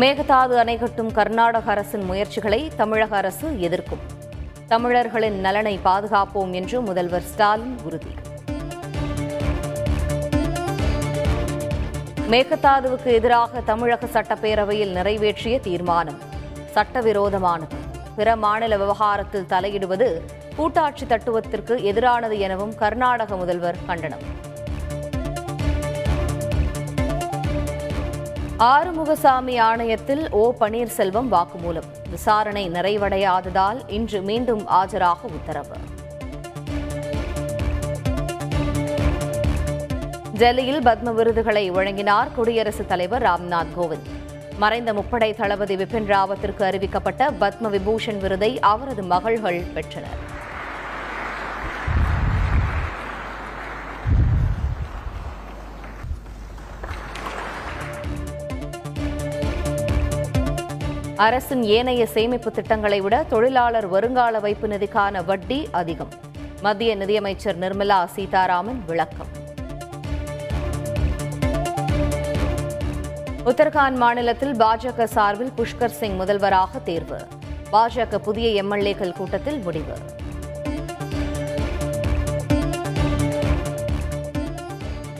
மேகதாது அணை கட்டும் கர்நாடக அரசின் முயற்சிகளை தமிழக அரசு எதிர்க்கும். தமிழர்களின் நலனை பாதுகாப்போம் என்று முதல்வர் ஸ்டாலின் உறுதி. மேகதாதுவுக்கு எதிராக தமிழக சட்டப்பேரவையில் நிறைவேற்றிய தீர்மானம் சட்டவிரோதமானது. பிற மாநில விவகாரத்தில் தலையிடுவது கூட்டாட்சி தத்துவத்திற்கு எதிரானது எனவும் கர்நாடக முதல்வர் கண்டனம். ஆறுமுகசாமி ஆணையத்தில் ஓ பன்னீர்செல்வம் வாக்குமூலம். விசாரணை நிறைவடையாததால் இன்று மீண்டும் ஆஜராக உத்தரவு. டெல்லியில் பத்ம விருதுகளை வழங்கினார் குடியரசுத் தலைவர் ராம்நாத் கோவிந்த். மறைந்த முப்படை தளபதி பிபின் ராவத்திற்கு அறிவிக்கப்பட்ட பத்ம விபூஷன் விருதை அவரது மகள்கள் பெற்றனர். அரசின் ஏனைய சேமிப்பு திட்டங்களை விட தொழிலாளர் வருங்கால வைப்பு நிதிக்கான வட்டி அதிகம். மத்திய நிதியமைச்சர் நிர்மலா சீதாராமன் விளக்கம். உத்தரகாண்ட் மாநிலத்தில் பாஜக சார்பில் புஷ்கர் சிங் முதல்வராக தேர்வு. பாஜக புதிய எம்எல்ஏக்கள் கூட்டத்தில் முடிவு.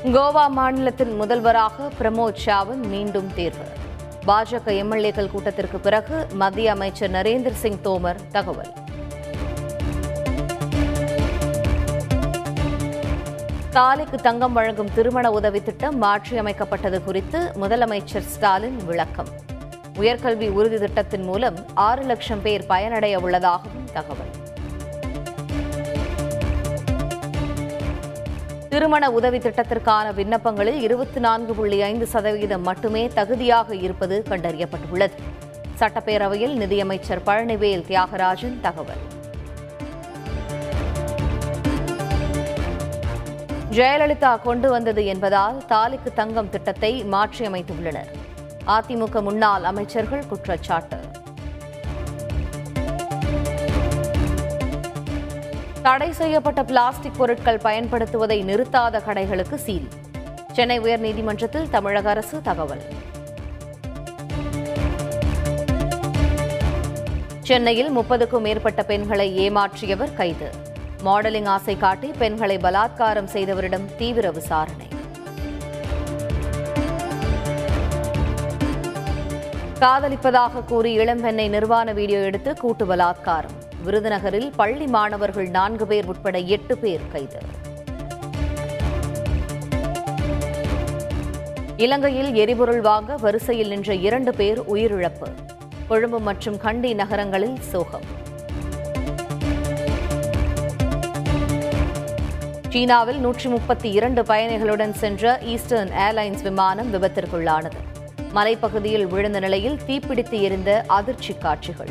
கோவா மாநிலத்தின் முதல்வராக பிரமோத் சாவந்த் மீண்டும் தேர்வு. பாஜக எம்எல்ஏக்கள் கூட்டத்திற்கு பிறகு மத்திய அமைச்சர் நரேந்திர சிங் தோமர் தகவல். தாலிக்கு தங்கம் வழங்கும் திருமண உதவி திட்டம் மாற்றியமைக்கப்பட்டது குறித்து முதலமைச்சர் ஸ்டாலின் விளக்கம். உயர்கல்வி உறுதி திட்டத்தின் மூலம் ஆறு லட்சம் பேர் பயனடைய உள்ளதாகவும் தகவல். திருமண உதவி திட்டத்திற்கான விண்ணப்பங்களில் இருபத்தி நான்கு புள்ளி ஐந்து சதவீதம் மட்டுமே தகுதியாக இருப்பது கண்டறியப்பட்டுள்ளது. சட்டப்பேரவையில் நிதியமைச்சர் பழனிவேல் தியாகராஜன் தகவல். ஜெயலலிதா கொண்டு வந்தது என்பதால் தாலிக்கு தங்கம் திட்டத்தை மாற்றியமைத்துள்ளனர். அதிமுக முன்னாள் அமைச்சர்கள் குற்றச்சாட்டு. தடை செய்யப்பட்ட பிளாஸ்டிக் பொருட்கள் பயன்படுத்துவதை நிறுத்தாத கடைகளுக்கு சீல். சென்னை உயர்நீதிமன்றத்தில் தமிழக அரசு தகவல். சென்னையில் முப்பதுக்கும் மேற்பட்ட பெண்களை ஏமாற்றியவர் கைது. மாடலிங் ஆசை காட்டி பெண்களை பலாத்காரம் செய்தவரிடம் தீவிர விசாரணை. காதலிப்பதாக கூறி இளம்பெண்ணை நிர்வாண வீடியோ எடுத்து கூட்டு பலாத்காரம். விருதுநகரில் பள்ளி மாணவர்கள் நான்கு பேர் உட்பட எட்டு பேர் கைது. இலங்கையில் எரிபொருள் வாங்க வரிசையில் நின்ற இரண்டு பேர் உயிரிழப்பு. கொழும்பு மற்றும் கண்டி நகரங்களில் சோகம். சீனாவில் நூற்றி முப்பத்தி இரண்டு பயணிகளுடன் சென்ற ஈஸ்டர்ன் ஏர்லைன்ஸ் விமானம் விபத்திற்குள்ளானது. மலைப்பகுதியில் விழுந்த நிலையில் தீப்பிடித்து எரிந்த அதிர்ச்சி காட்சிகள்.